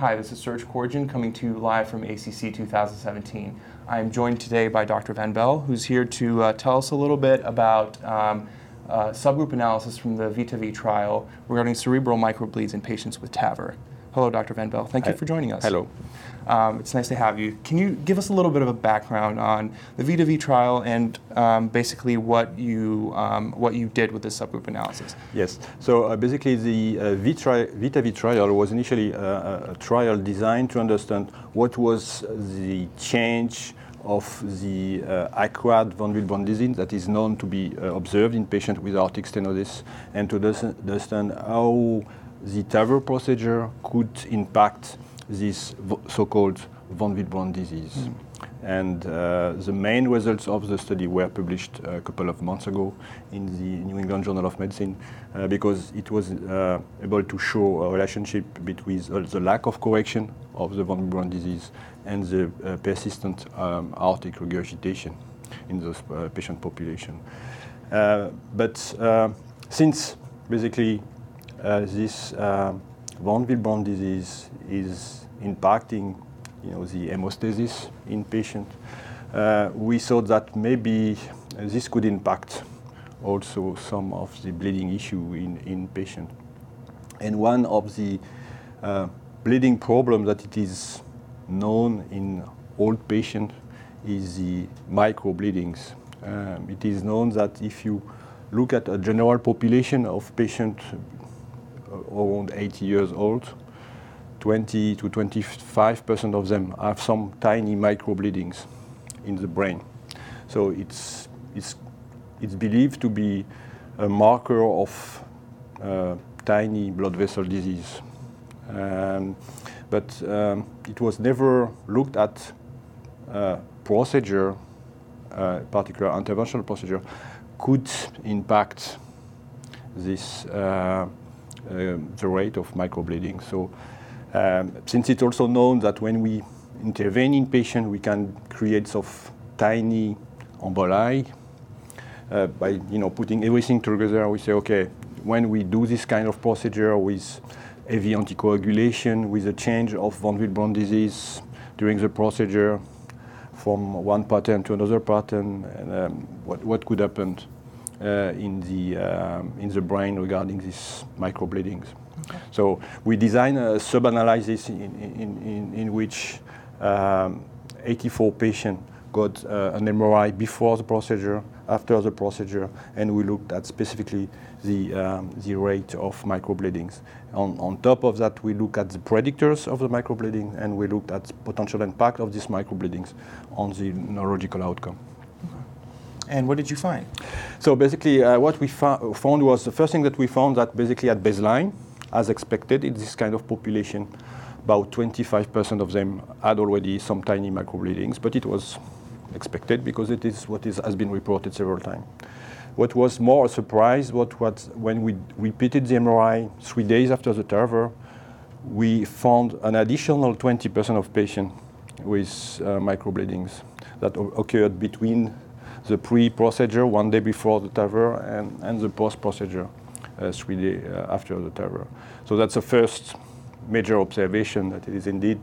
Hi, this is Serge Corrigan coming to you live from ACC 2017. I'm joined today by Dr. Van Belle, who's here to uh, tell us a little bit about um, uh, subgroup analysis from the VITA-V trial regarding cerebral microbleeds in patients with TAVR. Hello, Dr. Van Belle. Thank you for joining us. Hello. Um, it's nice to have you. Can you give us a little bit of a background on the VITA-V trial and um, basically what you um, what you did with this subgroup analysis? Yes. So uh, basically, the uh, VITA-V trial was initially a, a trial designed to understand what was the change of the uh, acquired von Willebrand disease that is known to be uh, observed in patients with aortic stenosis, and to understand how the TAVR procedure could impact this so-called von Willebrand disease. Mm. And uh, the main results of the study were published a couple of months ago in the New England Journal of Medicine uh, because it was uh, able to show a relationship between the lack of correction of the von Willebrand disease and the uh, persistent um, aortic regurgitation in those uh, patient population. Uh, but since basically this von Willebrand disease is impacting you know, the hemostasis in patients. Uh, we thought that maybe this could impact also some of the bleeding issue in, in patients. And one of the uh, bleeding problems that it is known in old patients is the microbleedings. Um, it is known that if you look at a general population of patients uh, around 80 years old, 20 to 25 percent of them have some tiny microbleedings in the brain. So it's, it's, it's believed to be a marker of uh, tiny blood vessel disease. Um, but um, it was never looked at uh, procedure, uh, particular interventional procedure, could impact this uh, uh the rate of microbleeding. So um, since it's also known that when we intervene in patient, we can create sort of tiny emboli uh, by you know putting everything together. We say, okay, when we do this kind of procedure with heavy anticoagulation, with a change of von Willebrand disease during the procedure from one pattern to another pattern, and um, what, what could happen uh, in the um, in the brain regarding these microbleedings. So we design a sub-analysis in, in, in, in which um, 84 patients got uh, an MRI before the procedure, after the procedure, and we looked at specifically the, um, the rate of microbleedings. On, on top of that, we look at the predictors of the microbleeding, and we looked at potential impact of these microbleedings on the neurological outcome. And what did you find? So basically, uh, what we fo found was the first thing that we found that basically at baseline, as expected in this kind of population. About 25% of them had already some tiny microbleedings, but it was expected because it is what is, has been reported several times. What was more a surprise was when we repeated the MRI three days after the TAVR, we found an additional 20% of patients with uh, microbleedings that occurred between the pre-procedure, one day before the TAVR, and, and the post-procedure. Uh, three days uh, after the TAVR. So that's the first major observation that it is indeed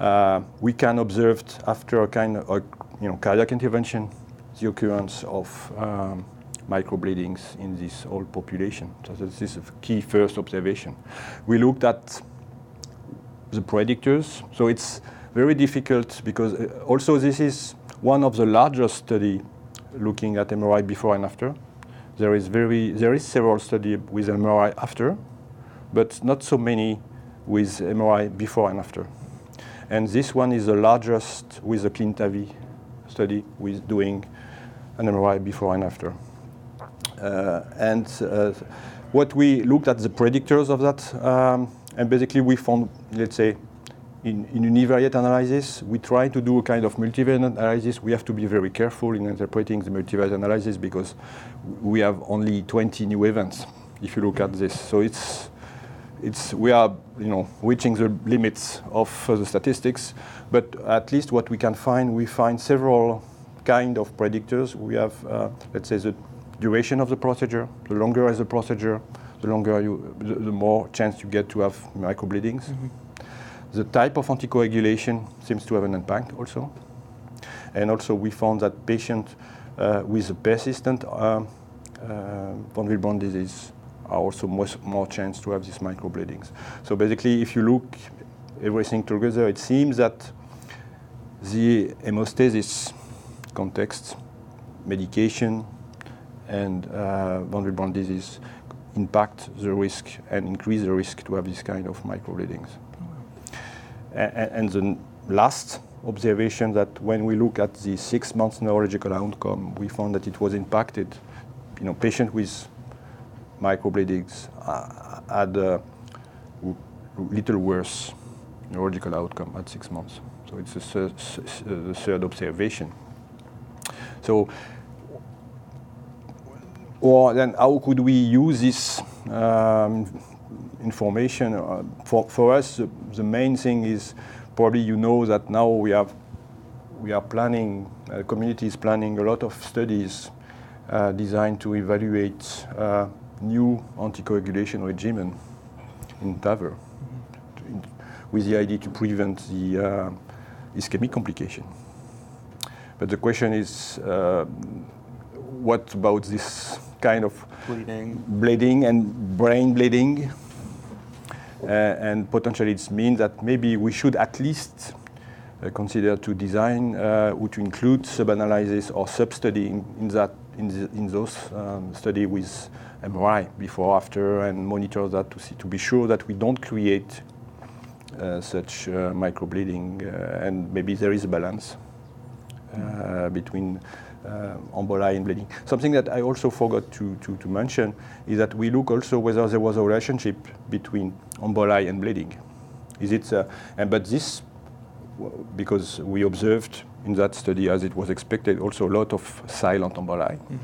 uh, we can observe after a kind of you know, cardiac intervention the occurrence of um, microbleedings in this whole population. So this is a key first observation. We looked at the predictors. So it's very difficult because also this is one of the largest study looking at MRI before and after. There is very there is several study with MRI after, but not so many with MRI before and after. And this one is the largest with the CLEAN-TAVI study with doing an MRI before and after. Uh, and uh, what we looked at the predictors of that, um, and basically we found, let's say, in, in univariate analysis, we try to do a kind of multivariate analysis. We have to be very careful in interpreting the multivariate analysis because we have only 20 new events if you look at this. So it's, it's, we are you know, reaching the limits of uh, the statistics, but at least what we can find, we find several kind of predictors. We have, uh, let's say, the duration of the procedure. The longer is the procedure, the longer you, the, the more chance you get to have microbleedings. Mm -hmm The type of anticoagulation seems to have an impact also. And also we found that patients uh, with persistent uh, uh, von Willebrand disease are also more, more chance to have these microbleedings. So basically, if you look everything together, it seems that the hemostasis context, medication, and uh, von Willebrand disease impact the risk and increase the risk to have this kind of microbleedings. And, the last observation that when we look at the six months neurological outcome, we found that it was impacted. You know, patient with microbleedings uh, had a little worse neurological outcome at six months. So it's the third observation. So, or then how could we use this um, information? Uh, for, for us, the, the, main thing is probably you know that now we have we are planning, uh, community is planning a lot of studies uh, designed to evaluate uh, new anticoagulation regimen in TAVR mm-hmm. with the idea to prevent the uh, ischemic complication. But the question is, uh, what about this kind of bleeding, bleeding and brain bleeding? Uh, and potentially it means that maybe we should at least uh, consider to design uh, or to include sub-analysis or sub-study in, that in, those um, study with MRI before, after, and monitor that to see to be sure that we don't create such microbleeding, and maybe there is a balance uh, between uh, emboli and bleeding. Something that I also forgot to, to, to, mention is that we look also whether there was a relationship between emboli and bleeding. Is it, uh, and, but this, because we observed in that study, as it was expected, also a lot of silent emboli. Mm-hmm.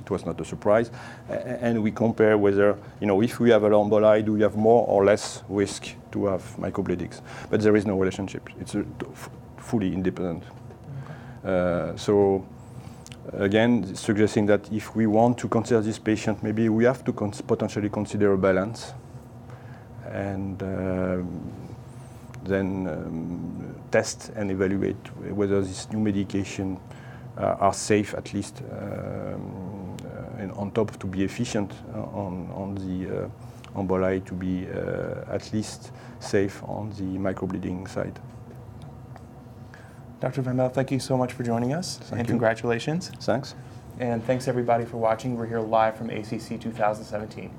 It was not a surprise. And we compare whether, you know, if we have an emboli, do we have more or less risk to have microbleedings? But there is no relationship. It's a, fully independent uh, so again, suggesting that if we want to consider this patient, maybe we have to cons potentially consider a balance and uh, then um, test and evaluate whether this new medication uh, are safe at least um, uh, and on top to be efficient on, on the uh, emboli to be uh, at least safe on the microbleeding side. Dr. Van Belle, thank you so much for joining us, thank and you. congratulations. Thanks. And thanks everybody for watching. We're here live from ACC 2017.